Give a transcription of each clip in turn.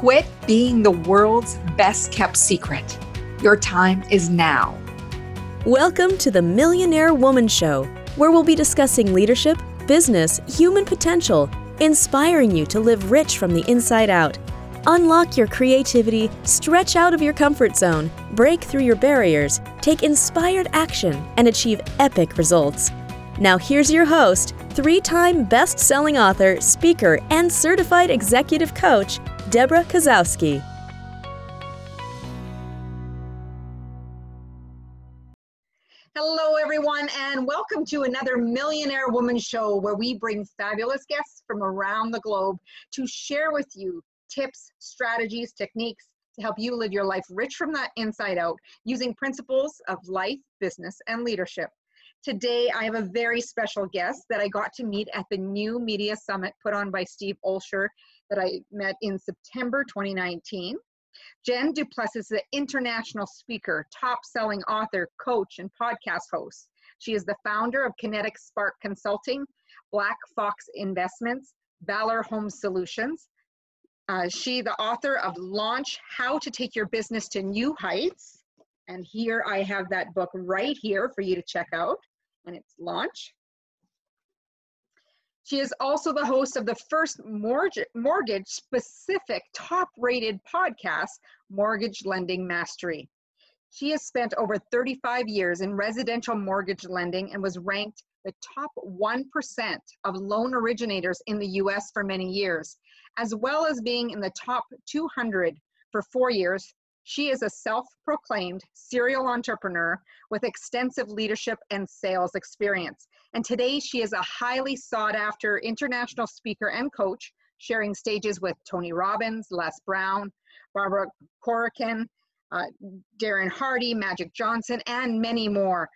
Quit being the world's best kept secret. Your time is now. Welcome to the Millionaire Woman Show, where we'll be discussing leadership, business, human potential, inspiring you to live rich from the inside out. Unlock your creativity, stretch out of your comfort zone, break through your barriers, take inspired action, and achieve epic results. Now, here's your host, three time best selling author, speaker, and certified executive coach, Debra Kasowski. Hello, everyone, and welcome to another Millionaire Woman Show where we bring fabulous guests from around the globe to share with you tips, strategies, techniques to help you live your life rich from the inside out using principles of life, business, and leadership. Today, I have a very special guest that I got to meet at the New Media Summit put on by Steve Olsher that I met in September 2019. Jen du Plessis is an international speaker, top selling author, coach, and podcast host. She is the founder of Kinetic Spark Consulting, Black Fox Investments, Valor Home Solutions. Uh, she, the author of Launch How to Take Your Business to New Heights. And here I have that book right here for you to check out and it's launch. She is also the host of the first mortgage specific top rated podcast, Mortgage Lending Mastery. She has spent over 35 years in residential mortgage lending and was ranked the top 1% of loan originators in the US for many years, as well as being in the top 200 for four years she is a self proclaimed serial entrepreneur with extensive leadership and sales experience. And today she is a highly sought after international speaker and coach, sharing stages with Tony Robbins, Les Brown, Barbara Corcoran, uh, Darren Hardy, Magic Johnson, and many more.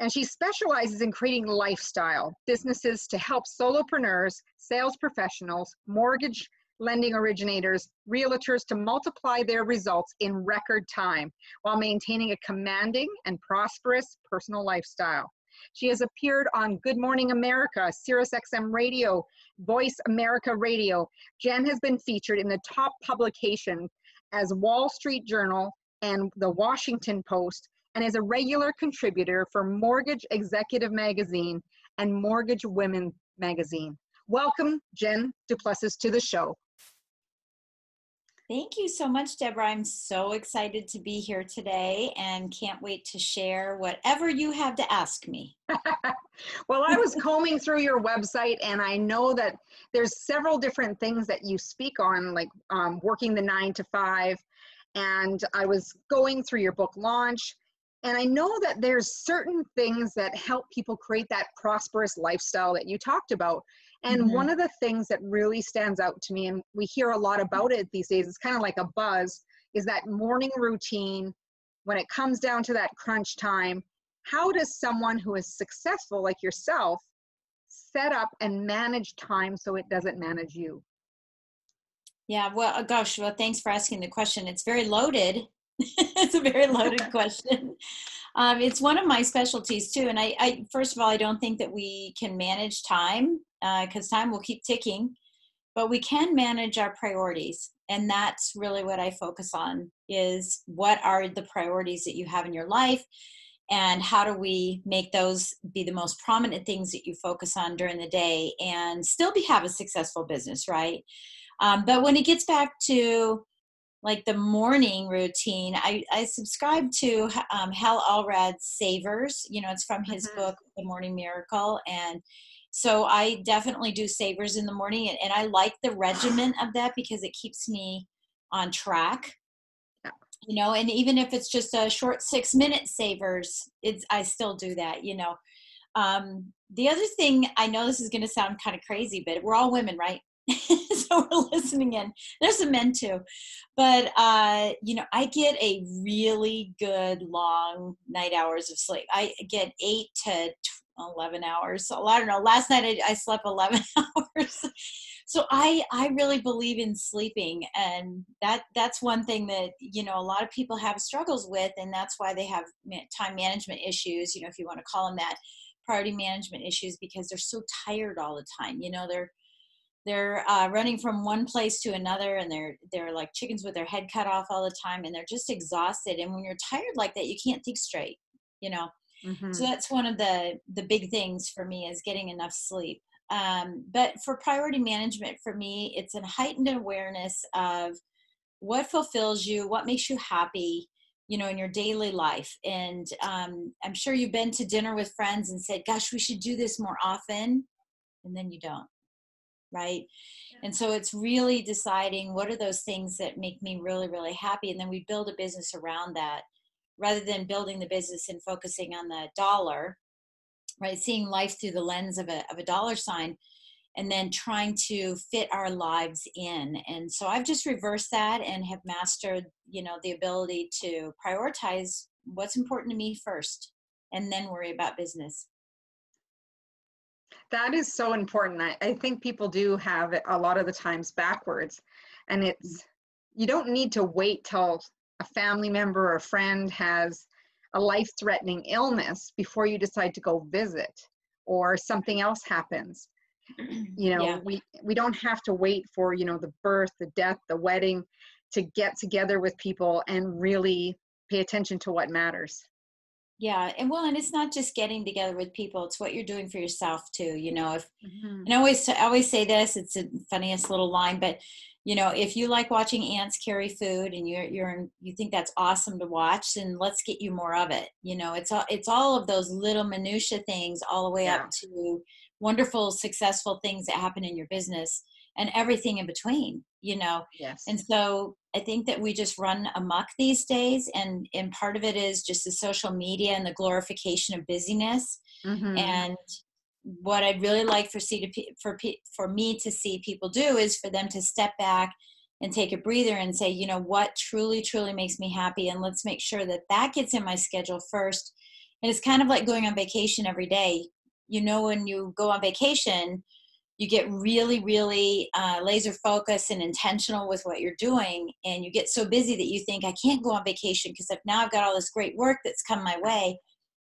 And she specializes in creating lifestyle businesses to help solopreneurs, sales professionals, mortgage lending originators, realtors to multiply their results in record time while maintaining a commanding and prosperous personal lifestyle. She has appeared on Good Morning America, SiriusXM Radio, Voice America Radio. Jen has been featured in the top publication as Wall Street Journal and the Washington Post and is a regular contributor for Mortgage Executive Magazine and Mortgage Women Magazine. Welcome, Jen du Plessis, to the show. Thank you so much, Debra. I'm so excited to be here today and can't wait to share whatever you have to ask me. well, I was combing through your website and I know that there's several different things that you speak on, like um, working the nine to five. And I was going through your book launch and I know that there's certain things that help people create that prosperous lifestyle that you talked about. And mm-hmm. one of the things that really stands out to me, and we hear a lot about it these days, it's kind of like a buzz, is that morning routine. When it comes down to that crunch time, how does someone who is successful like yourself set up and manage time so it doesn't manage you? Yeah, well, uh, gosh, well, thanks for asking the question. It's very loaded. it's a very loaded question. Um, it's one of my specialties too. And I, I, first of all, I don't think that we can manage time because uh, time will keep ticking, but we can manage our priorities. And that's really what I focus on is what are the priorities that you have in your life and how do we make those be the most prominent things that you focus on during the day and still be have a successful business right um, but when it gets back to like the morning routine i, I subscribe to um, hal elrod's savers you know it's from his mm-hmm. book the morning miracle and so i definitely do savers in the morning and, and i like the regimen of that because it keeps me on track. You know and even if it's just a short six minute savers it's i still do that you know. Um, the other thing i know this is going to sound kind of crazy but we're all women right so we're listening in. There's some men too, but uh, you know, I get a really good long night hours of sleep. I get eight to 11 hours. So I don't know. Last night I, I slept 11 hours. so I I really believe in sleeping, and that that's one thing that you know a lot of people have struggles with, and that's why they have time management issues. You know, if you want to call them that, priority management issues, because they're so tired all the time. You know, they're they're uh, running from one place to another and they're they're like chickens with their head cut off all the time and they're just exhausted and when you're tired like that you can't think straight you know? Mhm. so that's one of the the big things for me is getting enough sleep. Um, but for priority management for me it's a heightened awareness of what fulfills you what makes you happy you know in your daily life. And um, i'm sure you've been to dinner with friends and said gosh we should do this more often and then you don't right? And so it's really deciding what are those things that make me really really happy and then we build a business around that rather than building the business and focusing on the dollar right? Seeing life through the lens of a, of a dollar sign and then trying to fit our lives in. And so i've just reversed that and have mastered you know the ability to prioritize what's important to me first and then worry about business That is so important. I, I think people do have it a lot of the times backwards. And it's, you don't need to wait till a family member or a friend has a life threatening illness before you decide to go visit or something else happens. You know, Yeah. we, we don't have to wait for, you know, the birth, the death, the wedding to get together with people and really pay attention to what matters. Yeah and well and it's not just getting together with people it's what you're doing for yourself too you know if Mm-hmm. and I always I always say this. It's the funniest little line, but you know, if you like watching ants carry food and you're you're in, you think that's awesome to watch, then let's get you more of it. You know, it's all it's all of those little minutia things, all the way Yeah. up to wonderful, successful things that happen in your business and everything in between. You know, Yes. and so I think that we just run amok these days, and and part of it is just the social media and the glorification of busyness Mhm. and what I'd really like for see to for for me to see people do is for them to step back and take a breather and say, you know, what truly truly makes me happy, and let's make sure that that gets in my schedule first. And it's kind of like going on vacation every day. You know, when you go on vacation, you get really, really uh, laser focused and intentional with what you're doing, and you get so busy that you think I can't go on vacation because now I've got all this great work that's come my way.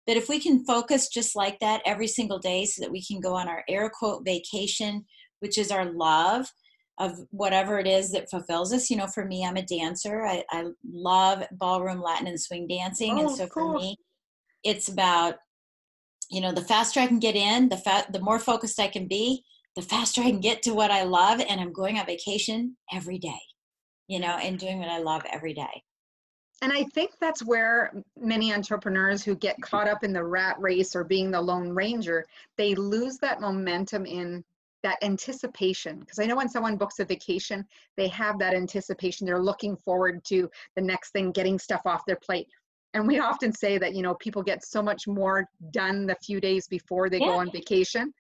But if we can focus just like that every single day so that we can go on our air quote vacation which is our love of whatever it is that fulfills us. You know for me i'm a dancer. I, I love ballroom latin and swing dancing and Oh, so cool. for me it's about you know the faster i can get in the fa- the more focused i can be the faster i can get to what i love and i'm going on vacation every day you know and doing what i love every day And I think that's where many entrepreneurs who get mm-hmm. caught up in the rat race or being the lone ranger, they lose that momentum in that anticipation. Because I know when someone books a vacation, they have that anticipation. They're looking forward to the next thing, getting stuff off their plate. And we often say that, you know, people get so much more done the few days before they go on vacation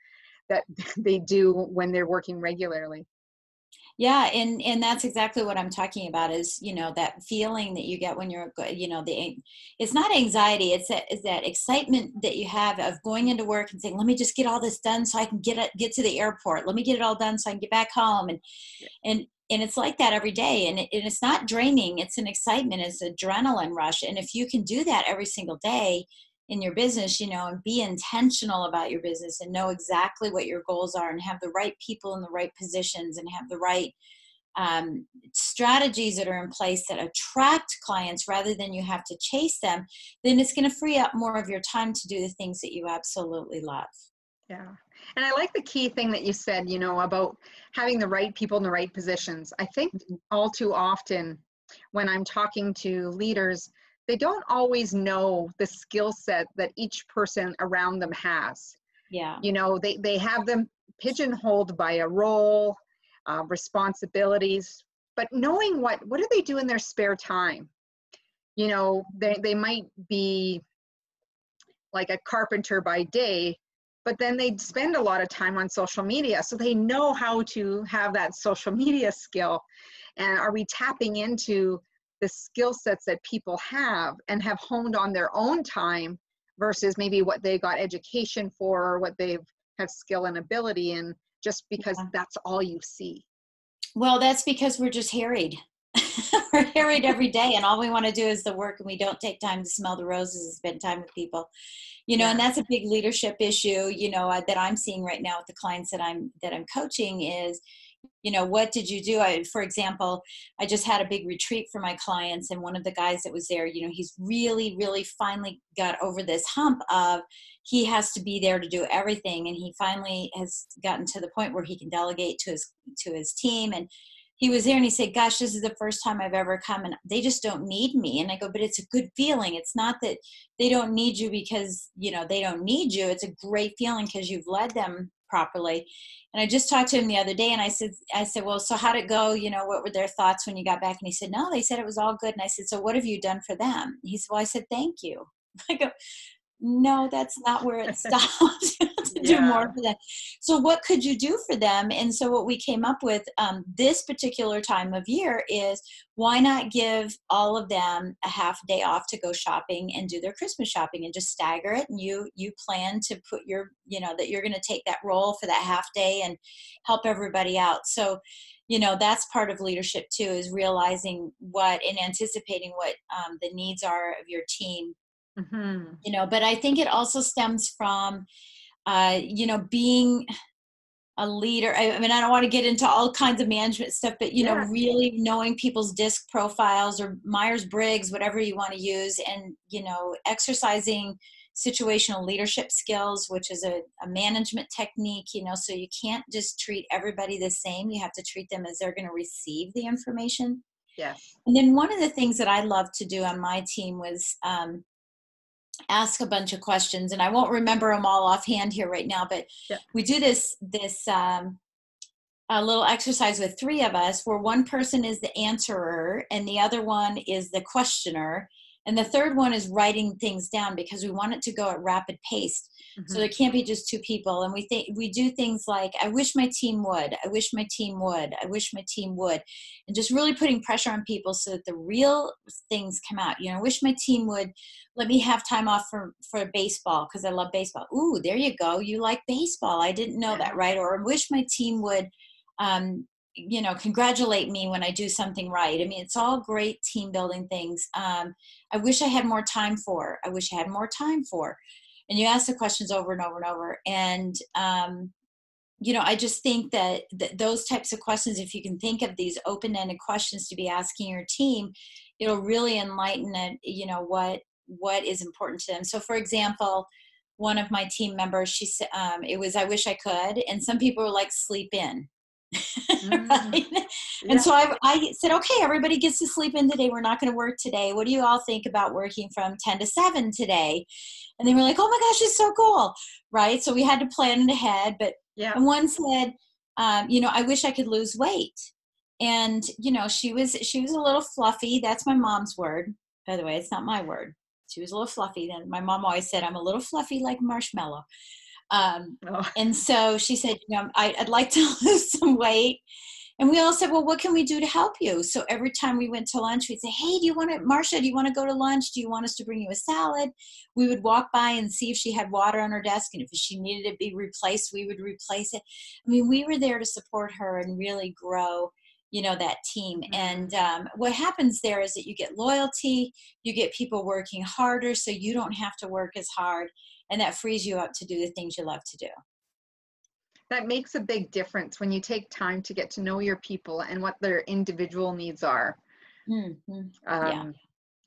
that they do when they're working regularly. yeah and and that's exactly what i'm talking about is you know that feeling that you get when you're you know the it's not anxiety it's that is that excitement that you have of going into work and saying let me just get all this done so i can get it get to the airport. Let me get it all done so i can get back home. And and and it's like that every day and, it, and it's not draining it's an excitement it's adrenaline rush and if you can do that every single day in your business you know and be intentional about your business and know exactly what your goals are and have the right people in the right positions and have the right um, strategies that are in place that attract clients rather than you have to chase them then it's going to free up more of your time to do the things that you absolutely love Yeah. And I like the key thing that you said, you know, about having the right people in the right positions. I think all too often when I'm talking to leaders, they don't always know the skill set that each person around them has. yeah You know, they, they have them pigeonholed by a role, uh, responsibilities, but knowing what, what do they do in their spare time? You know, they, they might be like a carpenter by day, but then they spend a lot of time on social media. So they know how to have that social media skill. And are we tapping into the skill sets that people have and have honed on their own time versus maybe what they got education for or what they've have skill and ability in just because Yeah. that's all you see. Well, that's because we're just harried. we're harried every day, and all we want to do is the work, and we don't take time to smell the roses and spend time with people. You know, yeah. and that's a big leadership issue. You know uh, that I'm seeing right now with the clients that I'm that I'm coaching is you know what did you do? I, for example i just had a big retreat for my clients and one of the guys that was there you know he's really really finally got over this hump of he has to be there to do everything and he finally has gotten to the point where he can delegate to his to his team and he was there and he said gosh this is the first time i've ever come and they just don't need me. And i go but it's a good feeling. It's not that they don't need you because you know they don't need you. It's a great feeling because you've led them properly. And I just talked to him the other day and I said, I said, well, so how'd it go? You know, what were their thoughts when you got back? And he said, no, they said it was all good. And I said, so what have you done for them? He said, well, I said, thank you. I go, no, that's not where it stops. to yeah. do more for them. So, what could you do for them? And so, what we came up with um, this particular time of year is why not give all of them a half day off to go shopping and do their Christmas shopping and just stagger it. And you you plan to put your you know that you're going to take that role for that half day and help everybody out. So you know that's part of leadership too is realizing what and anticipating what um, the needs are of your team Mm-hmm. you know but i think it also stems from uh, you know being a leader I, I, mean i don't want to get into all kinds of management stuff but you yeah. know really knowing people's disc profiles or myers-briggs whatever you want to use and you know exercising situational leadership skills which is a, a management technique you know so you can't just treat everybody the same you have to treat them as they're going to receive the information yes and then one of the things that i love to do on my team was um, ask a bunch of questions and i won't remember them all offhand here right now but yeah. we do this this um, a little exercise with three of us where one person is the answerer and the other one is the questioner and the third one is writing things down because we want it to go at rapid pace. Mm-hmm. so there can't be just two people. And we think we do things like i wish my team would. I wish my team would. I wish my team would. And just really putting pressure on people so that the real things come out. You know i wish my team would let me have time off for for baseball because i love baseball. Ooh there you go. You like baseball. I didn't know that right? Or i wish my team would um, you know congratulate me when i do something right. I mean it's all great team building things um, i wish i had more time for i wish i had more time for. And you ask the questions over and over and over and um, you know i just think that, that those types of questions if you can think of these open-ended questions to be asking your team it'll really enlighten it you know what what is important to them. So for example one of my team members she said um, it was i wish i could and some people were like sleep in Mm. right? yeah. And so I, I said, okay, everybody gets to sleep in today. We're not going to work today. What do you all think about working from 10 to 7 today? And they were like, oh my gosh, it's so cool. Right. So we had to plan it ahead. But yeah. and one said, um, you know, I wish I could lose weight. And, you know, she was she was a little fluffy. That's my mom's word. By the way, it's not my word. She was a little fluffy. Then my mom always said, I'm a little fluffy like marshmallow. Um, oh. And so she said, you know, I, would like to lose some weight. And we all said, well, what can we do to help you? So every time we went to lunch, we'd say, hey, do you want to, Marcia, do you want to go to lunch? Do you want us to bring you a salad? We would walk by and see if she had water on her desk. And if she needed to be replaced, we would replace it. I mean, we were there to support her and really grow you know that team mm-hmm. and um, what happens there is that you get loyalty you get people working harder so you don't have to work as hard and that frees you up to do the things you love to do that makes a big difference when you take time to get to know your people and what their individual needs are mm-hmm. um, yeah.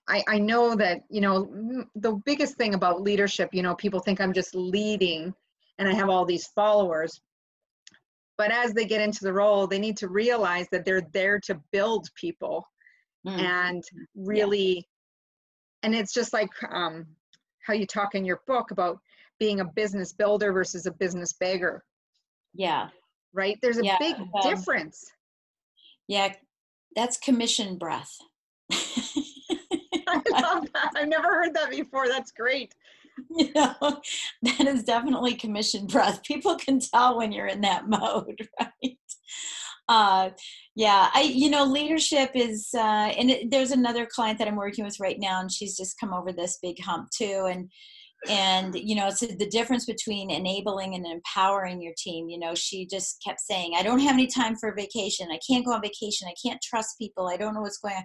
I, I know that you know the biggest thing about leadership you know people think i'm just leading and i have all these followers but as they get into the role they need to realize that they're there to build people mm-hmm. and really yeah. and it's just like um, how you talk in your book about being a business builder versus a business beggar. Yeah. Right? There's a yeah, big um, difference. Yeah, that's commission breath. I love that. I've never heard that before. That's great. You know, that is definitely commission breath. People can tell when you're in that mode, right? Uh, yeah, I you know leadership is, uh, and it, there's another client that I'm working with right now, and she's just come over this big hump too, and and you know it's the difference between enabling and empowering your team you know she just kept saying i don't have any time for vacation. I can't go on vacation. I can't trust people. I don't know what's going on.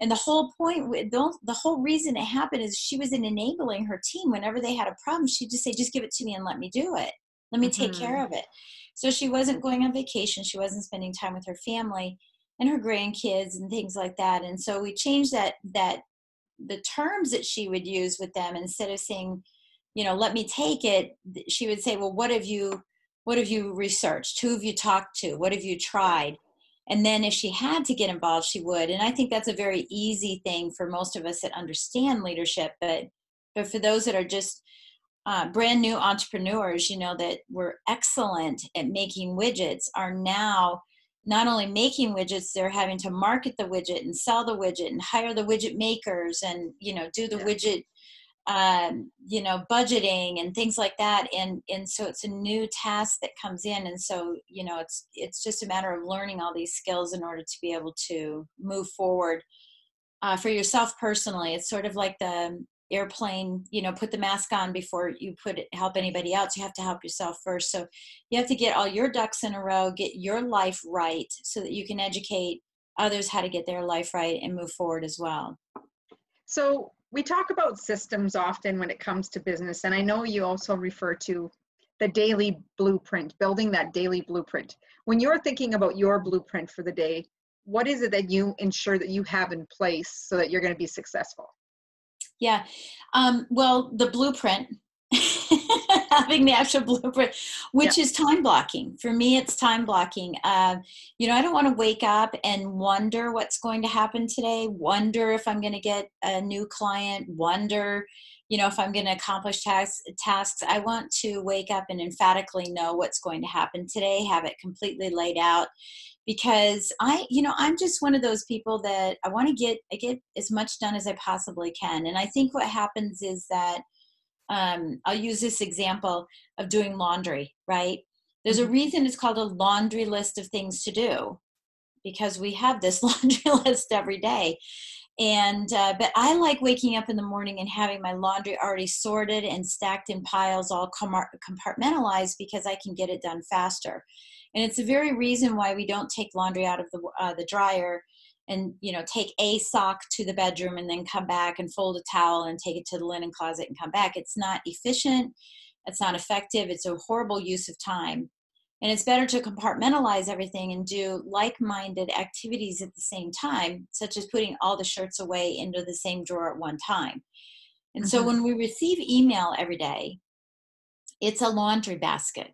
And the whole point the, the whole reason it happened is she was enabling her team whenever they had a problem. She'd just say just give it to me and let me do it. Let me take mm-hmm. care of it so she wasn't going on vacation. She wasn't spending time with her family and her grandkids and things like that. And so we changed that that the terms that she would use with them. Instead of saying you know let me take it she would say well what have you what have you researched? Who have you talked to? What have you tried? And then if she had to get involved she would. And i think that's a very easy thing for most of us that understand leadership but but for those that are just uh, brand new entrepreneurs you know that were excellent at making widgets are now not only making widgets they're having to market the widget and sell the widget and hire the widget makers and you know do the yeah. widget um, you know budgeting and things like that. And and so it's a new task that comes in. And so you know it's it's just a matter of learning all these skills in order to be able to move forward uh, for yourself personally. It's sort of like the airplane you know put the mask on before you put it help anybody else you have to help yourself first so you have to get all your ducks in a row get your life right so that you can educate others how to get their life right and move forward as well so we talk about systems often when it comes to business, and I know you also refer to the daily blueprint, building that daily blueprint. When you're thinking about your blueprint for the day, what is it that you ensure that you have in place so that you're going to be successful? Yeah. Um, well, the blueprint having the actual blueprint, which yeah. is time blocking. For me, it's time blocking. Uh, you know, I don't want to wake up and wonder what's going to happen today, wonder if I'm going to get a new client, wonder, you know, if I'm going to accomplish tasks. tasks. I want to wake up and emphatically know what's going to happen today, have it completely laid out because I, you know, I'm just one of those people that I want to get I get as much done as I possibly can. And I think what happens is that um, I'll use this example of doing laundry, right? There's a mm-hmm. reason it's called a laundry list of things to do because we have this laundry list every day. And, uh, but I like waking up in the morning and having my laundry already sorted and stacked in piles, all compartmentalized because I can get it done faster. And it's the very reason why we don't take laundry out of the, uh, the dryer and you know take a sock to the bedroom and then come back and fold a towel and take it to the linen closet and come back. It's not efficient. It's not effective. It's a horrible use of time and it's better to compartmentalize everything and do like-minded activities at the same time such as putting all the shirts away into the same drawer at one time. And mm-hmm. so when we receive email every day it's a laundry basket.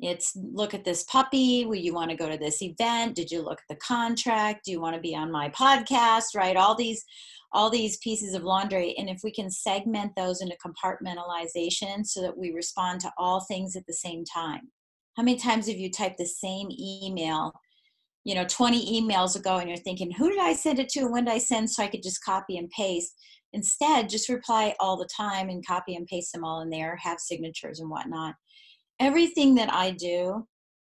It's look at this puppy. Will you want to go to this event? Did you look at the contract? Do you want to be on my podcast? Right? All these all these pieces of laundry. And if we can segment those into compartmentalization so that we respond to all things at the same time how many times have you typed the same email you know 20 emails ago and you're thinking who did i send it to and when did i send so i could just copy and paste instead just reply all the time and copy and paste them all in there have signatures and whatnot everything that I do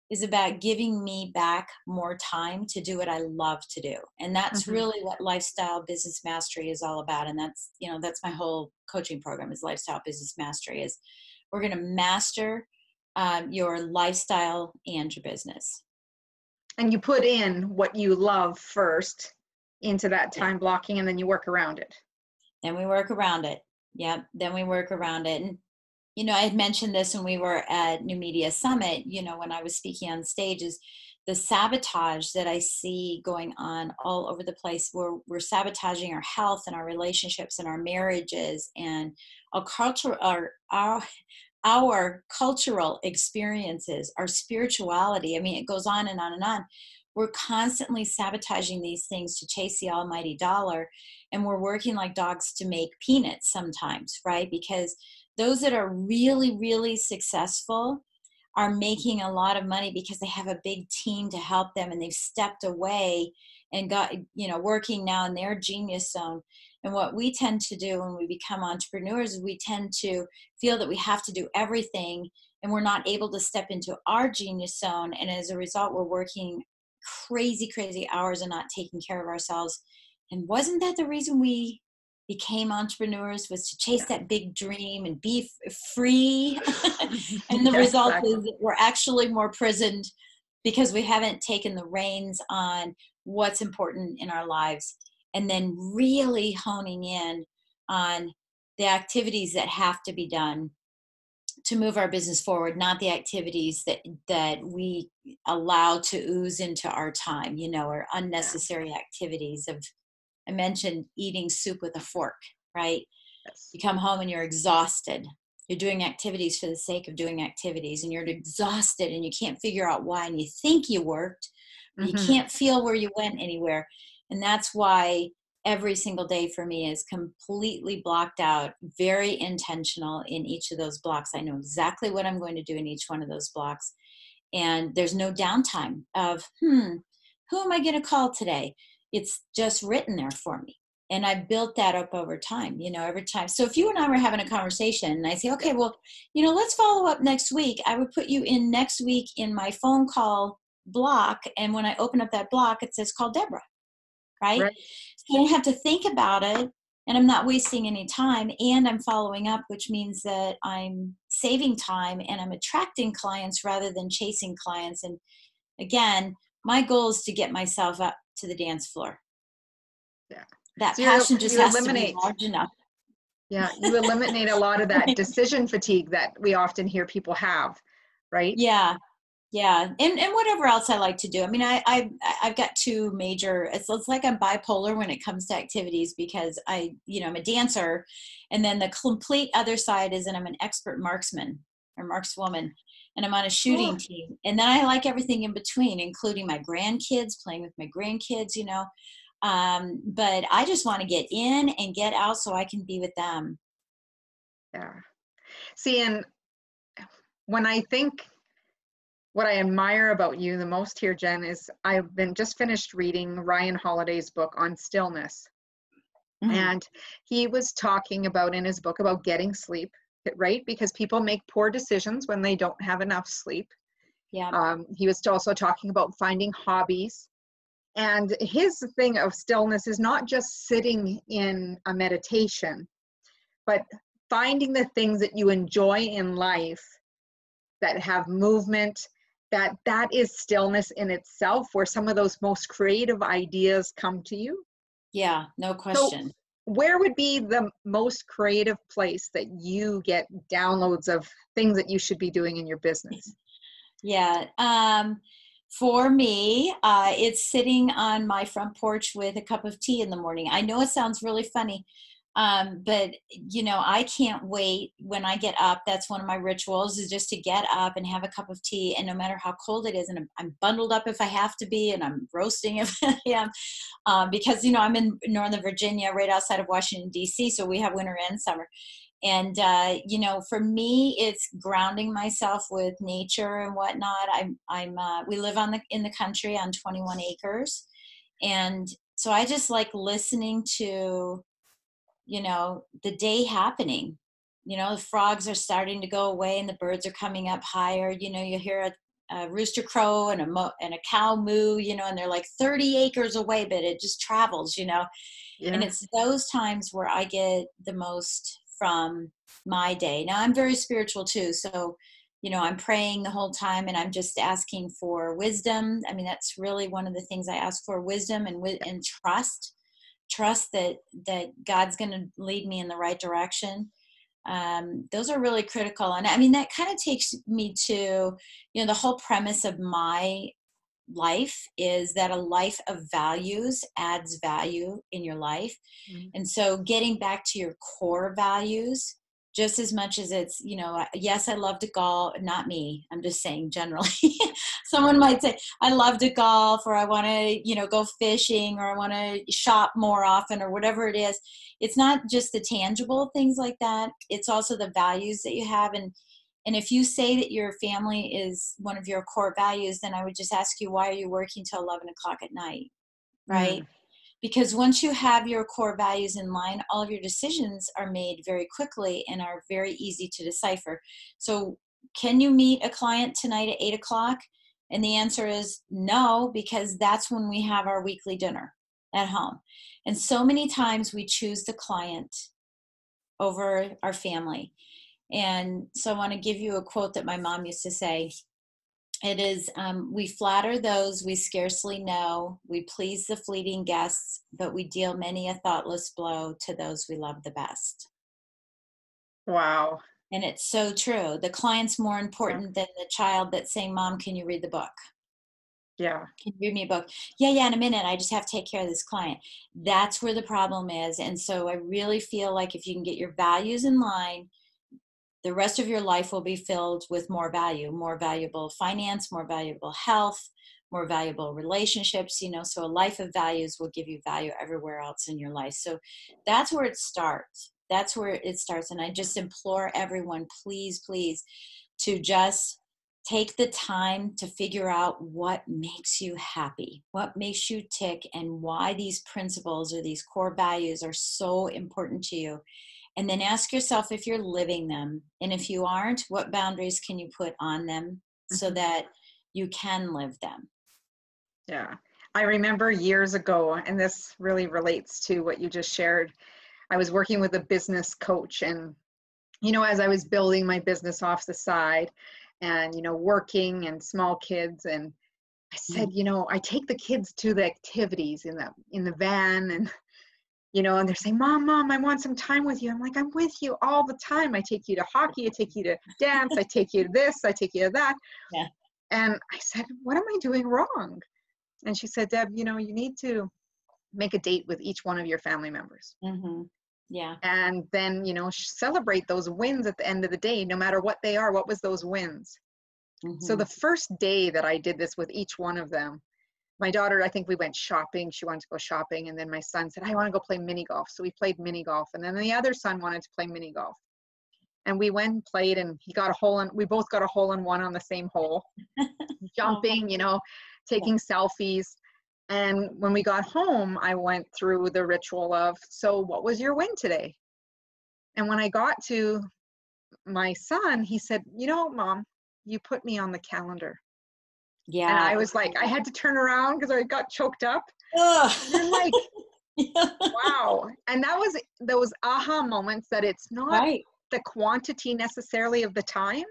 is about giving me back more time to do what I love to do. And that's mm-hmm. really what lifestyle business mastery is all about. And that's, you know, that's my whole coaching program is lifestyle business mastery is we're going to master um, your lifestyle and your business. And you put in what you love first into that time blocking and then you work around it. Then we work around it. Yep. Then we work around it. And you know, I had mentioned this when we were at New Media Summit, you know, when I was speaking on stage, is the sabotage that I see going on all over the place where we're sabotaging our health and our relationships and our marriages and our culture, our, our, our cultural experiences, our spirituality. I mean, it goes on and on and on. We're constantly sabotaging these things to chase the almighty dollar. And we're working like dogs to make peanuts sometimes, right? Because those that are really, really successful are making a lot of money because they have a big team to help them and they've stepped away and got, you know, working now in their genius zone. And what we tend to do when we become entrepreneurs is we tend to feel that we have to do everything and we're not able to step into our genius zone. And as a result, we're working crazy, crazy hours and not taking care of ourselves. And wasn't that the reason we became entrepreneurs was to chase that big dream and be f- free. and the result exactly. is that we're actually more prisoned because we haven't taken the reins on what's important in our lives and then really honing in on the activities that have to be done to move our business forward not the activities that that we allow to ooze into our time you know or unnecessary activities of i mentioned eating soup with a fork right yes. you come home and you're exhausted you're doing activities for the sake of doing activities and you're exhausted and you can't figure out why and you think you worked mm-hmm. you can't feel where you went anywhere and that's why every single day for me is completely blocked out, very intentional in each of those blocks. I know exactly what I'm going to do in each one of those blocks. And there's no downtime of, hmm, who am I going to call today? It's just written there for me. And I built that up over time, you know, every time. So if you and I were having a conversation and I say, okay, well, you know, let's follow up next week, I would put you in next week in my phone call block. And when I open up that block, it says call Debra right? right. So I don't have to think about it and I'm not wasting any time and I'm following up, which means that I'm saving time and I'm attracting clients rather than chasing clients. And again, my goal is to get myself up to the dance floor. Yeah. That so passion just has eliminate, to be large enough. Yeah, you eliminate a lot of that decision fatigue that we often hear people have, right? Yeah, yeah and and whatever else i like to do. I mean i i i've got two major it's, it's like i'm bipolar when it comes to activities because i you know i'm a dancer and then the complete other side is that i'm an expert marksman or markswoman and i'm on a shooting team and then i like everything in between including my grandkids playing with my grandkids you know um, but i just want to get in and get out so i can be with them. Yeah. See and when i think what I admire about you the most here, Jen, is I've been just finished reading Ryan Holiday's book on stillness. Mm-hmm. And he was talking about in his book about getting sleep, right? Because people make poor decisions when they don't have enough sleep. Yeah. Um, he was also talking about finding hobbies. And his thing of stillness is not just sitting in a meditation, but finding the things that you enjoy in life that have movement that that is stillness in itself where some of those most creative ideas come to you? Yeah no question. so where would be the most creative place that you get downloads of things that you should be doing in your business? Yeah um for me uh, it's sitting on my front porch with a cup of tea in the morning. I know it sounds really funny um, but you know i can't wait when i get up that's one of my rituals is just to get up and have a cup of tea and no matter how cold it is and i'm, I'm bundled up if i have to be and i'm roasting if i am um, because you know i'm in northern virginia right outside of washington d.c so we have winter and summer. And uh, you know for me it's grounding myself with nature and whatnot. I'm i'm uh, we live on the in the country on 21 acres. And so i just like listening to you know the day happening. You know the frogs are starting to go away and the birds are coming up higher. You know you hear a, a rooster crow and a mo- and a cow moo you know and they're like 30 acres away but it just travels you know? Yeah. and it's those times where i get the most from my day. Now i'm very spiritual too so you know i'm praying the whole time and i'm just asking for wisdom. I mean that's really one of the things i ask for wisdom and with and trust trust that that god's going to lead me in the right direction. Um, those are really critical. And i mean that kind of takes me to you know the whole premise of my life is that a life of values adds value in your life. Mm-hmm. and so getting back to your core values just as much as it's you know yes i love to golf not me i'm just saying generally. Someone might say i love to golf or i want to you know go fishing or i want to shop more often or whatever it is. It's not just the tangible things like that it's also the values that you have and and if you say that your family is one of your core values then i would just ask you why are you working till 11 o'clock at night? Right? mm because once you have your core values in line all of your decisions are made very quickly and are very easy to decipher so can you meet a client tonight at 8 o'clock and the answer is no because that's when we have our weekly dinner at home. And so many times we choose the client over our family. And so I want to give you a quote that my mom used to say. It is, um, we flatter those we scarcely know, we please the fleeting guests, but we deal many a thoughtless blow to those we love the best. Wow. And it's so true. The client's more important than the child that's saying, Mom, can you read the book? Yeah. Can you read me a book? Yeah, yeah, in a minute. I just have to take care of this client. That's where the problem is. And so I really feel like if you can get your values in line, the rest of your life will be filled with more value, more valuable finance, more valuable health, more valuable relationships, you know. So a life of values will give you value everywhere else in your life. So that's where it starts. That's where it starts. And I just implore everyone, please, please, to just take the time to figure out what makes you happy, what makes you tick, and why these principles or these core values are so important to you. And then ask yourself if you're living them. And if you aren't, what boundaries can you put on them so Mhm. that you can live them? Yeah. I remember years ago, and this really relates to what you just shared. I was working with a business coach, and, you know, as I was building my business off the side and, you know, working and small kids, and I said, you know, I take the kids to the activities in the in the van and you know, and they're saying, Mom, Mom, I want some time with you. I'm like, I'm with you all the time. I take you to hockey, I take you to dance, I take you to this, I take you to that. Yeah. And I said, What am I doing wrong? And she said, Deb, you know, you need to make a date with each one of your family members. Mm-hmm. Yeah. And then, you know, celebrate those wins at the end of the day, no matter what they are. What was those wins? So Mhm. the first day that I did this with each one of them, my daughter, I think we went shopping. She wanted to go shopping. And then my son said, I want to go play mini golf. So we played mini golf. And then the other son wanted to play mini golf. And we went and played and he got a hole in, we both got a hole in one on the same hole, oh jumping, you know, taking selfies. And when we got home, I went through the ritual of, so what was your win today? And when I got to my son, he said, you know, mom, you put me on the calendar. Yeah. And I was like, I had to turn around because I got choked up. Ugh. I'm like, wow. And that was those aha moments that it's not right. the quantity necessarily of the time.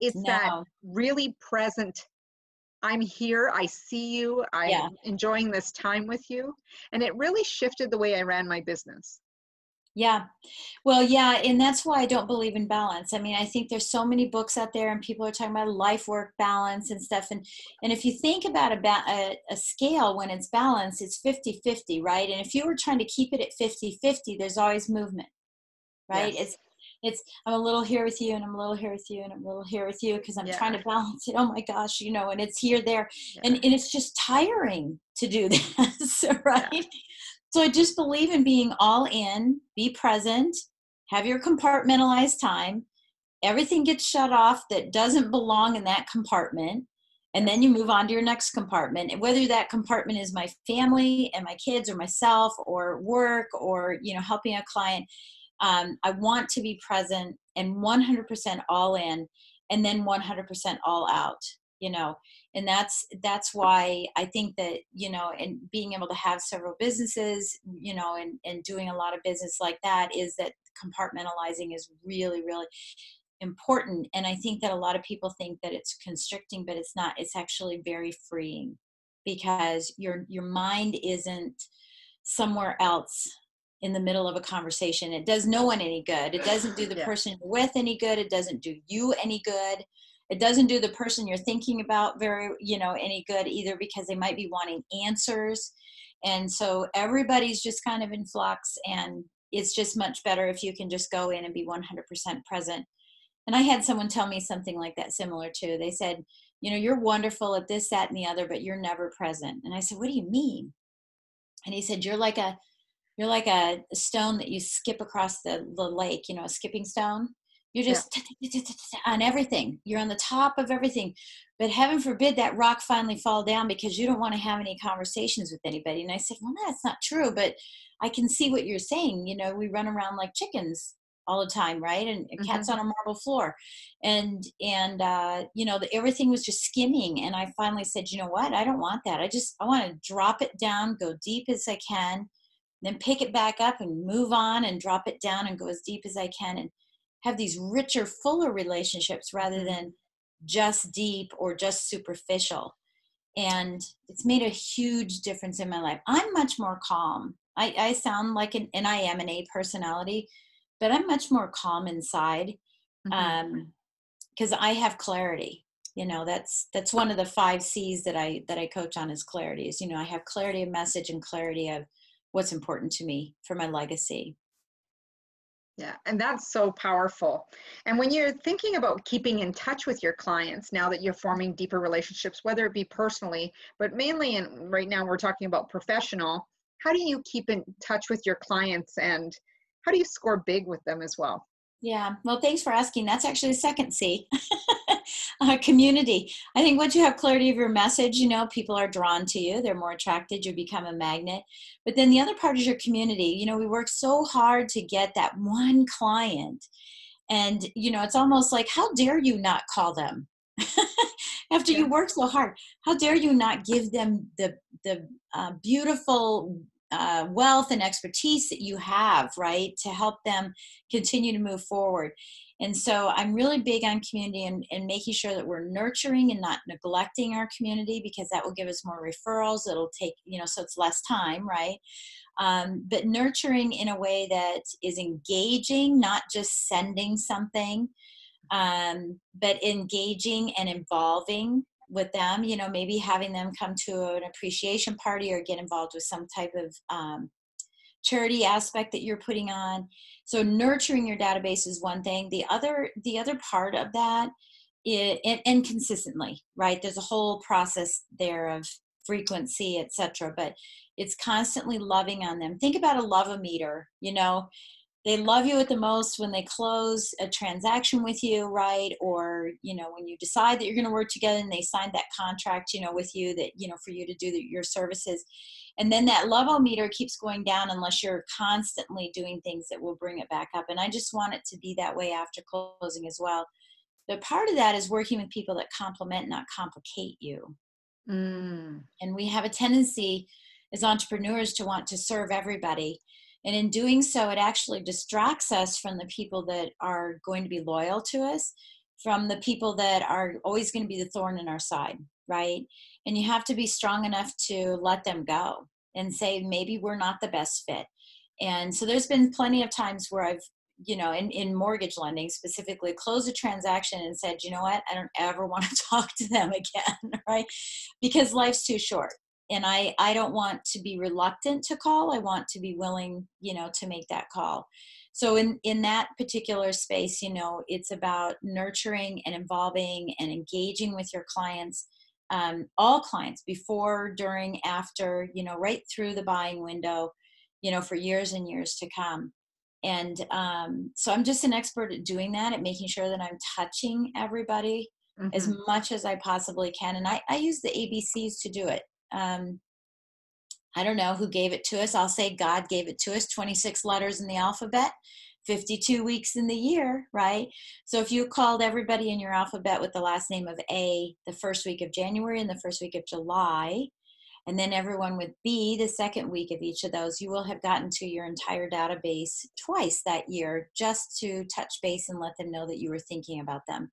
It's that really present. I'm here. I see you. I'm Yeah. enjoying this time with you. And it really shifted the way I ran my business. Yeah. Well, yeah, and that's why I don't believe in balance. I mean, I think there's so many books out there and people are talking about life work balance and stuff and and if you think about a ba- a, a scale when it's balanced, it's 50/50, right? And if you were trying to keep it at 50/50, there's always movement. Right? Yes. It's it's I'm a little here with you and I'm a little here with you and I'm a little here with you because I'm Yeah. trying to balance it. Oh my gosh, you know, and it's here there and Yeah. and it's just tiring to do this right so i just believe in being all in be present have your compartmentalized time. Everything gets shut off that doesn't belong in that compartment and then you move on to your next compartment. And whether that compartment is my family and my kids or myself or work or you know helping a client um, i want to be present and 100% all in and then 100% all out you know and that's that's why i think that you know and being able to have several businesses you know and and doing a lot of business like that is that compartmentalizing is really really important. And i think that a lot of people think that it's constricting but it's not. It's actually very freeing because your your mind isn't somewhere else in the middle of a conversation. It does no one any good. It doesn't do the Yeah. person with any good. It doesn't do you any good it doesn't do the person you're thinking about very you know any good either because they might be wanting answers. And so everybody's just kind of in flux and it's just much better if you can just go in and be 100% present. And i had someone tell me something like that similar too. They said you know you're wonderful at this that and the other but you're never present. And i said what do you mean? And he said you're like a you're like a stone that you skip across the, the lake you know a skipping stone you're Yeah. just on everything. You're on the top of everything. But heaven forbid that rock finally fall down because you don't want to have any conversations with anybody. And i said well that's not true but i can see what you're saying. You know we run around like chickens all the time right? And mm-hmm. cats on a marble floor. And and uh, you know the, everything was just skimming. And i finally said you know what? I don't want that. I just i want to drop it down go deep as i can then pick it back up and move on and drop it down and go as deep as i can. And have these richer fuller relationships rather mm-hmm. than just deep or just superficial. And it's made a huge difference in my life. I'm much more calm. I, I sound like an and i am an a personality but i'm much more calm inside mm-hmm. um because i have clarity. You know that's that's one of the five c's that i that i coach on is clarity is you know i have clarity of message and clarity of what's important to me for my legacy yeah, and that's so powerful. And when you're thinking about keeping in touch with your clients now that you're forming deeper relationships, whether it be personally, but mainly in right now we're talking about professional, how do you keep in touch with your clients and how do you score big with them as well? Yeah, well, thanks for asking. That's actually the second C. uh, community. I think once you have clarity of your message, you know, people are drawn to you, they're more attracted, you become a magnet. But then the other part is your community. You know, we work so hard to get that one client. And, you know, it's almost like, how dare you not call them? After yeah. you work so hard, how dare you not give them the the uh, beautiful uh, wealth and expertise that you have, right, to help them continue to move forward. And so I'm really big on community and, and making sure that we're nurturing and not neglecting our community because that will give us more referrals. It'll take, you know, so it's less time, right? Um, but nurturing in a way that is engaging, not just sending something, um, but engaging and involving with them you know maybe having them come to an appreciation party or get involved with some type of um, charity aspect that you're putting on. So nurturing your database is one thing. The other the other part of that and, and consistently right? There's a whole process there of frequency etc but it's constantly loving on them. Think about a love meter you know they love you at the most when they close a transaction with you right? Or you know when you decide that you're going to work together and they signed that contract you know with you that you know for you to do the, your services. And then that love meter keeps going down unless you're constantly doing things that will bring it back up. And i just want it to be that way after closing as well. But part of that is working with people that complement not complicate you. Mm. and we have a tendency as entrepreneurs to want to serve everybody and in doing so, it actually distracts us from the people that are going to be loyal to us, from the people that are always going to be the thorn in our side, right? And you have to be strong enough to let them go and say, maybe we're not the best fit. And so there's been plenty of times where I've, you know, in, in mortgage lending specifically, closed a transaction and said, you know what, I don't ever want to talk to them again, right? Because life's too short and i i don't want to be reluctant to call i want to be willing you know to make that call. So in in that particular space you know it's about nurturing and involving and engaging with your clients um, all clients before during after you know right through the buying window you know for years and years to come. And um, so i'm just an expert at doing that at making sure that i'm touching everybody mm-hmm. as much as i possibly can and I, I use the abcs to do it um, I don't know who gave it to us. I'll say God gave it to us 26 letters in the alphabet, 52 weeks in the year, right? So if you called everybody in your alphabet with the last name of A the first week of January and the first week of July, and then everyone with B the second week of each of those, you will have gotten to your entire database twice that year just to touch base and let them know that you were thinking about them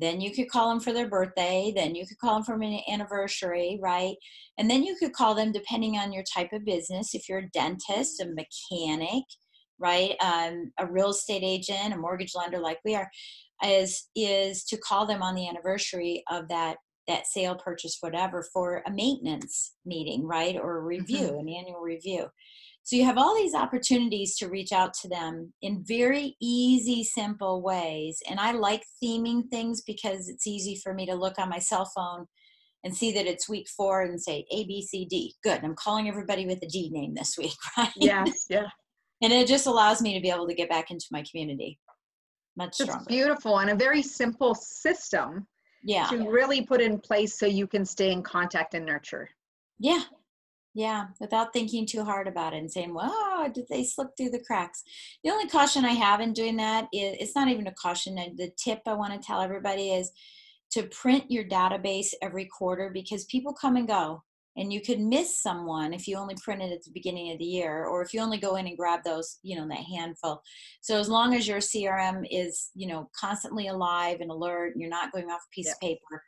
then you could call them for their birthday then you could call them for an anniversary right? And then you could call them depending on your type of business. If you're a dentist a mechanic right um, a real estate agent a mortgage lender like we are is is to call them on the anniversary of that that sale purchase whatever for a maintenance meeting right or a review mm-hmm. an annual review so you have all these opportunities to reach out to them in very easy, simple ways. And I like theming things because it's easy for me to look on my cell phone and see that it's week four and say A, B, C, D. Good. I'm calling everybody with a D name this week, right? Yes, yeah. and it just allows me to be able to get back into my community much stronger. It's beautiful and a very simple system yeah. to really put in place so you can stay in contact and nurture. Yeah, Yeah, without thinking too hard about it and saying, well, did they slip through the cracks? The only caution I have in doing that is it's not even a caution. The tip I want to tell everybody is to print your database every quarter because people come and go and you could miss someone if you only printed at the beginning of the year or if you only go in and grab those you know that handful so as long as your crm is you know constantly alive and alert and you're not going off a piece yeah. of paper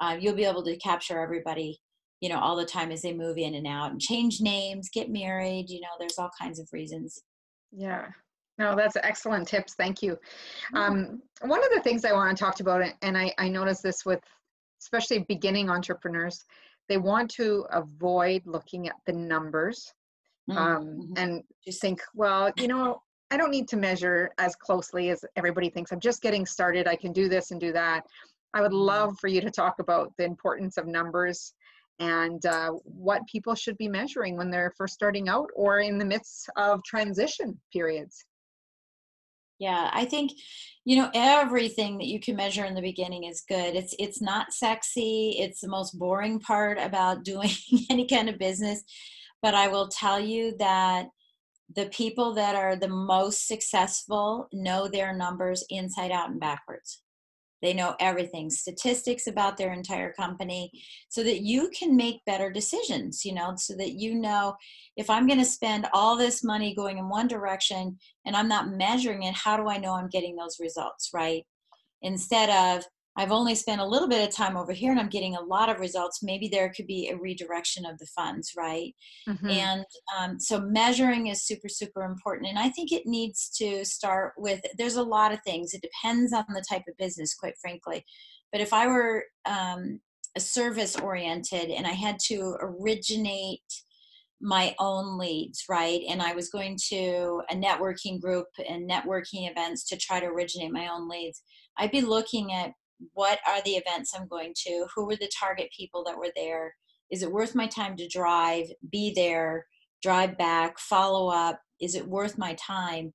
uh, you'll be able to capture everybody you know all the time as they move in and out and change names get married you know there's all kinds of reasons yeah no that's excellent tips thank you um, one of the things i want to talk about and i, I noticed this with especially beginning entrepreneurs they want to avoid looking at the numbers mm-hmm. um, mm-hmm. and just think well you know i don't need to measure as closely as everybody thinks i'm just getting started i can do this and do that i would mm-hmm. love for you to talk about the importance of numbers and uh, what people should be measuring when they're first starting out or in the midst of transition periods. Yeah, I think you know everything that you can measure in the beginning is good. It's it's not sexy. It's the most boring part about doing any kind of business, but I will tell you that the people that are the most successful know their numbers inside out and backwards. They know everything, statistics about their entire company, so that you can make better decisions, you know, so that you know if I'm going to spend all this money going in one direction and I'm not measuring it, how do I know I'm getting those results, right? Instead of, I've only spent a little bit of time over here and I'm getting a lot of results. Maybe there could be a redirection of the funds, right? Mm-hmm. And um, so measuring is super, super important. And I think it needs to start with there's a lot of things. It depends on the type of business, quite frankly. But if I were um, a service oriented and I had to originate my own leads, right? And I was going to a networking group and networking events to try to originate my own leads. I'd be looking at what are the events I'm going to? Who were the target people that were there? Is it worth my time to drive, be there, drive back, follow up? Is it worth my time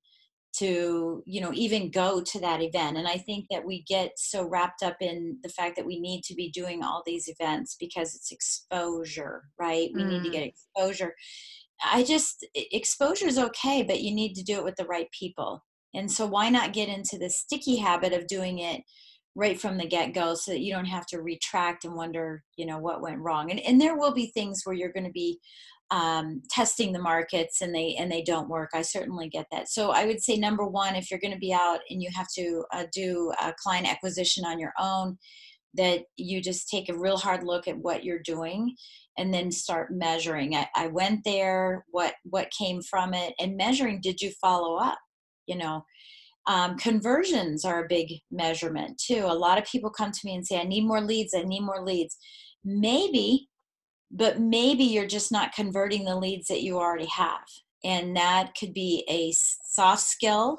to, you know, even go to that event? And I think that we get so wrapped up in the fact that we need to be doing all these events because it's exposure, right? We mm. need to get mm. exposure. I just, exposure is okay, but you need to do it with the right people. And so why not get into the sticky habit of doing it right from the get-go so that you don't have to retract and wonder you know what went wrong. And, and there will be things where you're going to be um, testing the markets and they and they don't work. I certainly get that. So i would say number one if you're going to be out and you have to uh, do a client acquisition on your own that you just take a real hard look at what you're doing and then start measuring. I, I went there what what came from it and measuring did you follow up? You know um, conversions are a big measurement too. A lot of people come to me and say, I need more leads, I need more leads. Maybe, but maybe you're just not converting the leads that you already have. And that could be a soft skill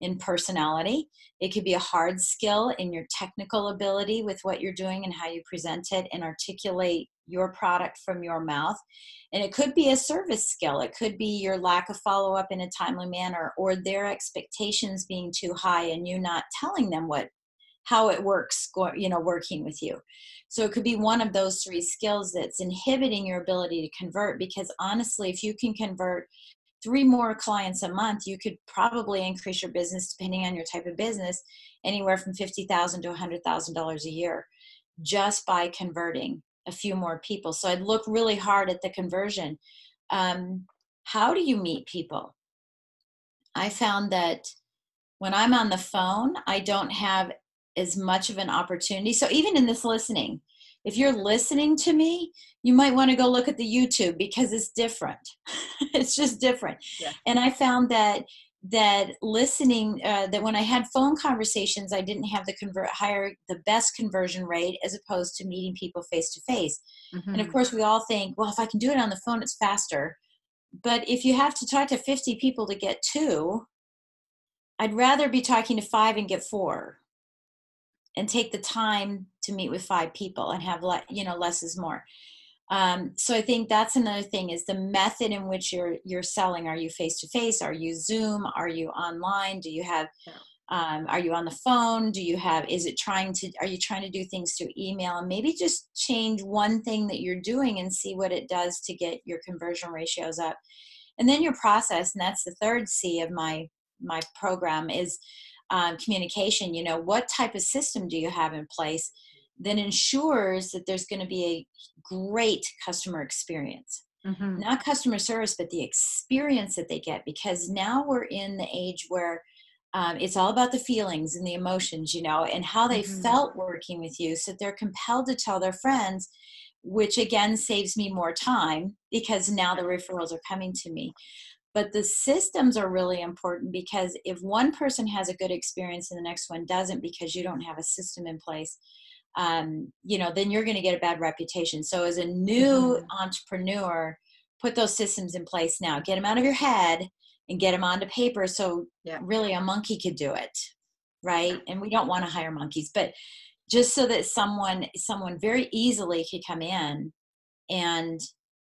in personality. It could be a hard skill in your technical ability with what you're doing and how you present it and articulate your product from your mouth. And it could be a service skill, it could be your lack of follow up in a timely manner or their expectations being too high and you not telling them what how it works you know working with you so it could be one of those three skills that's inhibiting your ability to convert because honestly if you can convert three more clients a month you could probably increase your business depending on your type of business anywhere from 50,000 to $100000 a year just by converting a few more people. So I'd look really hard at the conversion. Um, how do you meet people? I found that when I'm on the phone, I don't have as much of an opportunity. So even in this listening, if you're listening to me, you might want to go look at the YouTube because it's different. it's just different. Yeah. And I found that that listening uh, that when i had phone conversations i didn't have the convert higher the best conversion rate as opposed to meeting people face to face and of mm-hmm. course we all think well if i can do it on the phone it's faster but if you have to talk to 50 people to get two i'd rather be talking to five and get four and take the time to meet with five people and have le- you know less is more um, so I think that's another thing is the method in which you're you're selling. Are you face to face? Are you Zoom? Are you online? Do you have um, are you on the phone do you have is it trying to are you trying to do things through email and maybe just change one thing that you're doing and see what it does to get your conversion ratios up and then your process and that's the third c of my my program is um, communication you know what type of system do you have in place that ensures that there's going to be a great customer experience mm-hmm. not customer service but the experience that they get because now we're in the age where um, it's all about the feelings and the emotions you know and how they mm-hmm. felt working with you so they're compelled to tell their friends which again saves me more time because now the referrals are coming to me but the systems are really important because if one person has a good experience and the next one doesn't because you don't have a system in place um, you know then you're going to get a bad reputation. So as a new mm-hmm. entrepreneur put those systems in place now. Get them out of your head and get them onto paper so yeah. really a monkey could do it right? And we don't want to hire monkeys but just so that someone someone very easily could come in and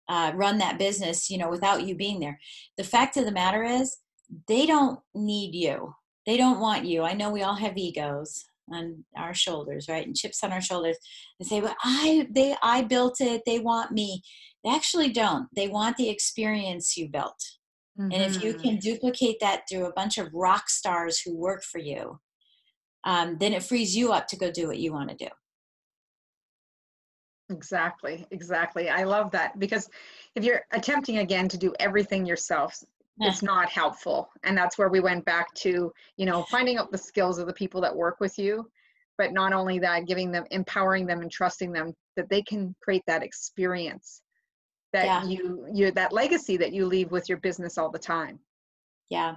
uh, run that business you know without you being there. The fact of the matter is they don't need you. They don't want you. I know we all have egos on our shoulders right and chips on our shoulders and say well i they i built it they want me they actually don't they want the experience you built mm-hmm. and if you can mm-hmm. duplicate that through a bunch of rock stars who work for you um, then it frees you up to go do what you want to do exactly exactly i love that because if you're attempting again to do everything yourself it's not helpful. And that's where we went back to you know finding out the skills of the people that work with you but not only that giving them empowering them and trusting them that they can create that experience that yeah. you you that legacy that you leave with your business all the time yeah.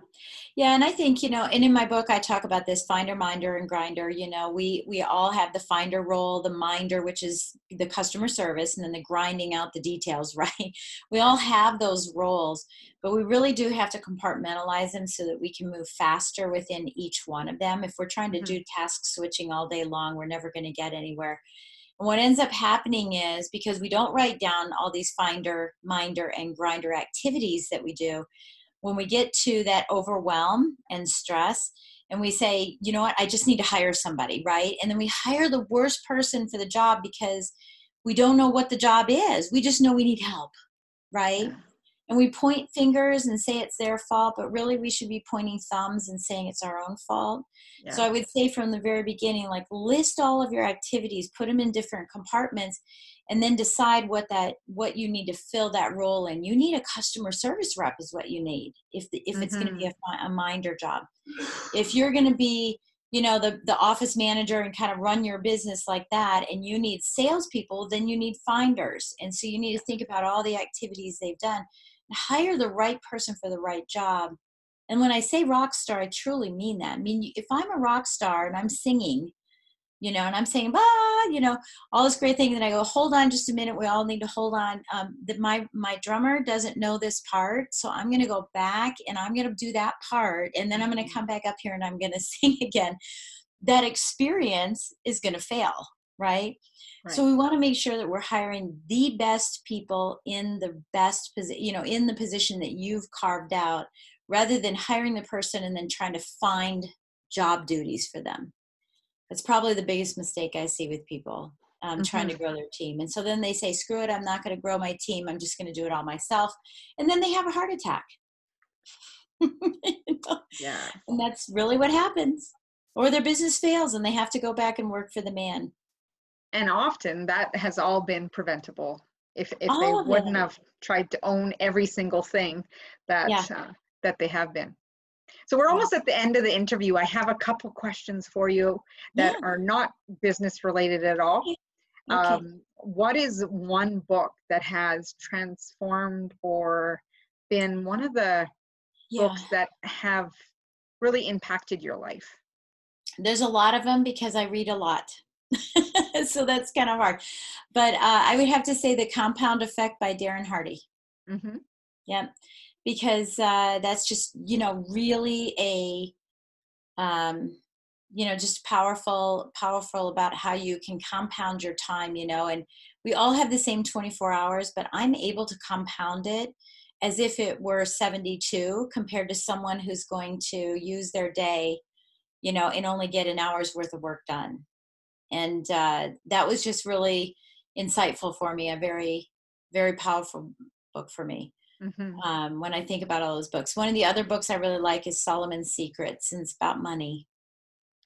Yeah and i think you know and in my book i talk about this finder minder and grinder you know we we all have the finder role the minder which is the customer service and then the grinding out the details right? We all have those roles but we really do have to compartmentalize them so that we can move faster within each one of them. If we're trying to mm-hmm. do task switching all day long we're never going to get anywhere. And what ends up happening is because we don't write down all these finder minder and grinder activities that we do when we get to that overwhelm and stress and we say you know what? I just need to hire somebody right? And then we hire the worst person for the job because we don't know what the job is. We just know we need help right? Yeah. And we point fingers and say it's their fault but really we should be pointing thumbs and saying it's our own fault. Yeah. so i would say from the very beginning like list all of your activities put them in different compartments and then decide what that what you need to fill that role in. You need a customer service rep is what you need if the, if mm-hmm. it's going to be a, a minder job. If you're going to be you know the the office manager and kind of run your business like that and you need salespeople then you need finders. And so you need to think about all the activities they've done hire the right person for the right job and when i say rock star i truly mean that i mean if i'm a rock star and i'm singing you know, and I'm saying, ah, you know, all this great thing. And I go, hold on just a minute. We all need to hold on. Um, that my my drummer doesn't know this part, so I'm going to go back and I'm going to do that part, and then I'm going to come back up here and I'm going to sing again. That experience is going to fail, right? right? So we want to make sure that we're hiring the best people in the best position, you know, in the position that you've carved out, rather than hiring the person and then trying to find job duties for them that's probably the biggest mistake I see with people um, mm-hmm. trying to grow their team. And so then they say, screw it, I'm not going to grow my team. I'm just going to do it all myself. And then they have a heart attack. you know? Yeah. And that's really what happens. Or their business fails and they have to go back and work for the man. And often that has all been preventable if, if they wouldn't have tried to own every single thing that yeah. uh, that they have been. So we're almost at the end of the interview. I have a couple questions for you that yeah. are not business related at all. Okay. Um, what is one book that has transformed or been one of the yeah. books that have really impacted your life? There's a lot of them because I read a lot. so that's kind of hard. But uh, I would have to say The Compound Effect by Darren Hardy. Mm-hmm. Yeah because uh, that's just you know really a um, you know just powerful powerful about how you can compound your time you know and we all have the same 24 hours but i'm able to compound it as if it were 72 compared to someone who's going to use their day you know, and only get an hour's worth of work done. And uh, that was just really insightful for me, a very, very powerful book for me. Mm-hmm. Um, when I think about all those books, one of the other books I really like is Solomon's Secrets, and it's about money.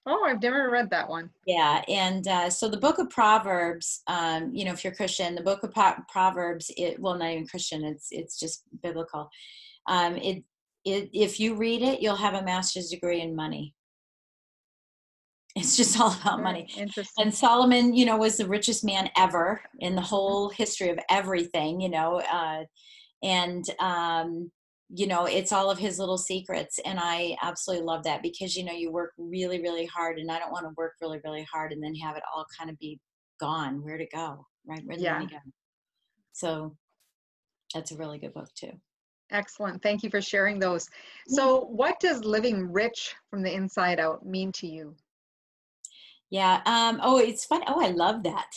Oh, I've never read that one. Yeah, and uh, so the Book of Proverbs, um, you know, if you're Christian, the Book of Proverbs, it well, not even Christian, it's it's just biblical. Um, it, it if you read it, you'll have a master's degree in money. It's just all about money. Interesting. And Solomon, you know, was the richest man ever in the whole history of everything. You know, uh, and um, you know it's all of his little secrets and i absolutely love that because you know you work really really hard and i don't want to work really really hard and then have it all kind of be gone where to go right where yeah. money go so that's a really good book too excellent thank you for sharing those so what does living rich from the inside out mean to you yeah um oh it's fun oh i love that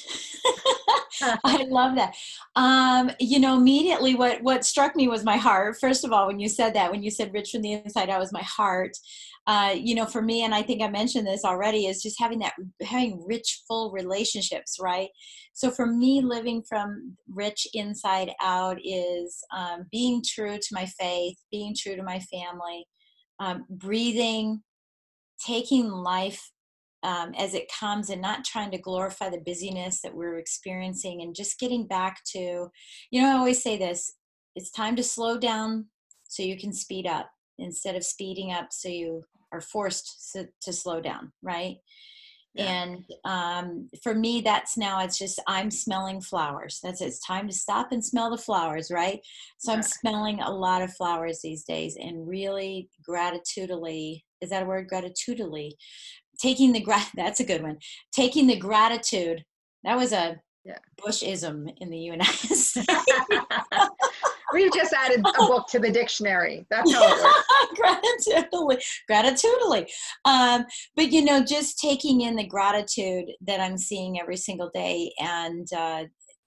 I love that. Um, you know, immediately what what struck me was my heart. First of all, when you said that, when you said rich from the inside out was my heart. Uh, you know, for me, and I think I mentioned this already, is just having that having rich, full relationships, right? So for me, living from rich inside out is um, being true to my faith, being true to my family, um, breathing, taking life um, as it comes and not trying to glorify the busyness that we're experiencing and just getting back to you know i always say this it's time to slow down so you can speed up instead of speeding up so you are forced to, to slow down right yeah. and um, for me that's now it's just i'm smelling flowers that's it. it's time to stop and smell the flowers right so yeah. i'm smelling a lot of flowers these days and really gratitudely is that a word gratitudely taking the grat that's a good one. Taking the gratitude that was a yeah. bushism in the states we've just added a book to the dictionary. That's how it works. Gratitudely gratitudely um, but you know just taking in the gratitude that i'm seeing every single day and uh,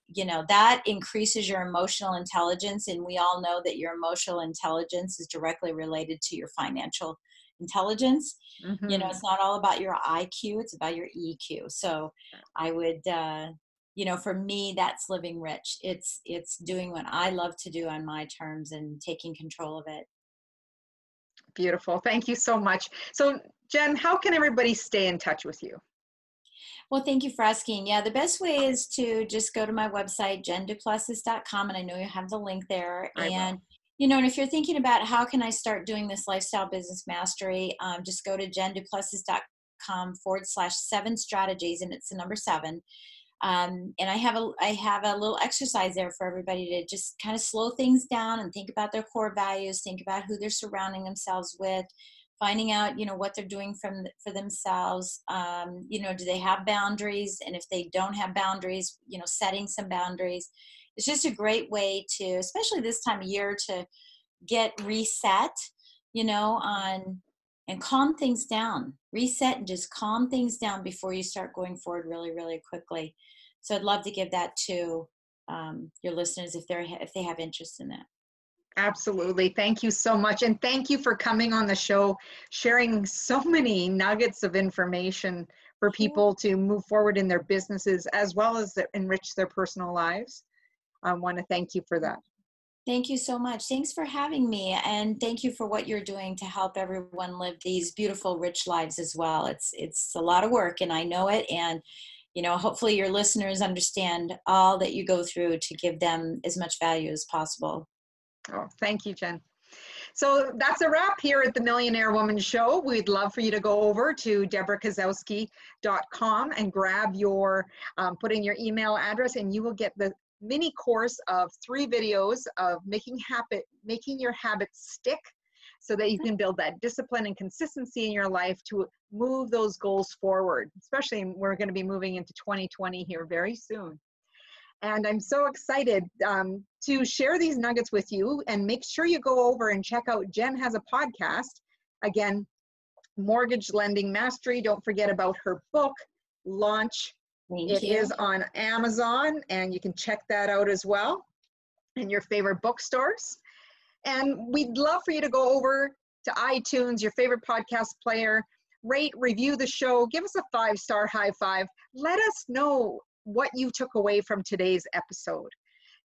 you know that increases your emotional intelligence and we all know that your emotional intelligence is directly related to your financial intelligence mm-hmm. you know mm-hmm. it's not all about your iq it's about your eq so i would uh you know for me that's living rich it's it's doing what i love to do on my terms and taking control of it beautiful thank you so much so jen how can everybody stay in touch with you well, thank you for asking. Yeah, the best way is to just go to my website, jenduplessis.com, and I know you have the link there. I and will you know, and if you're thinking about how can I start doing this lifestyle business mastery, um, just go to jenduplessis.com forward slash seven strategies, and it's the number seven. Um, and I have a I have a little exercise there for everybody to just kind of slow things down and think about their core values, think about who they're surrounding themselves with, finding out you know what they're doing from for themselves. Um, you know, do they have boundaries? And if they don't have boundaries, you know, setting some boundaries it's just a great way to especially this time of year to get reset you know on and calm things down reset and just calm things down before you start going forward really really quickly so i'd love to give that to um, your listeners if they're if they have interest in that Absolutely. Thank you so much. And thank you for coming on the show, sharing so many nuggets of information for people to move forward in their businesses as well as enrich their personal lives. I want to thank you for that. Thank you so much. Thanks for having me. And thank you for what you're doing to help everyone live these beautiful, rich lives as well. It's it's a lot of work and I know it. And you know, hopefully your listeners understand all that you go through to give them as much value as possible. Oh, thank you, Jen. So that's a wrap here at the Millionaire Woman Show. We'd love for you to go over to debrakasowski.com and grab your, um, put in your email address, and you will get the mini course of three videos of making habit making your habits stick so that you can build that discipline and consistency in your life to move those goals forward especially we're going to be moving into 2020 here very soon. And i'm so excited um, to share these nuggets with you and make sure you go over and check out jen has a podcast. Again mortgage lending mastery don't forget about her book launch Thank it you. is on Amazon, and you can check that out as well in your favorite bookstores. And we'd love for you to go over to iTunes, your favorite podcast player, rate, review the show, give us a five star high five. Let us know what you took away from today's episode.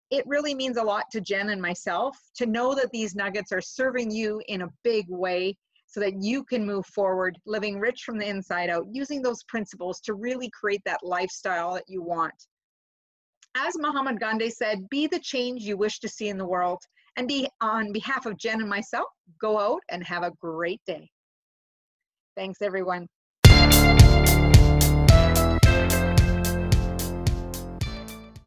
It really means a lot to Jen and myself to know that these nuggets are serving you in a big way so that you can move forward living rich from the inside out, using those principles to really create that lifestyle that you want. As Muhammad Gandhi said, be the change you wish to see in the world. And be on behalf of Jen and myself, go out and have a great day. Thanks, everyone.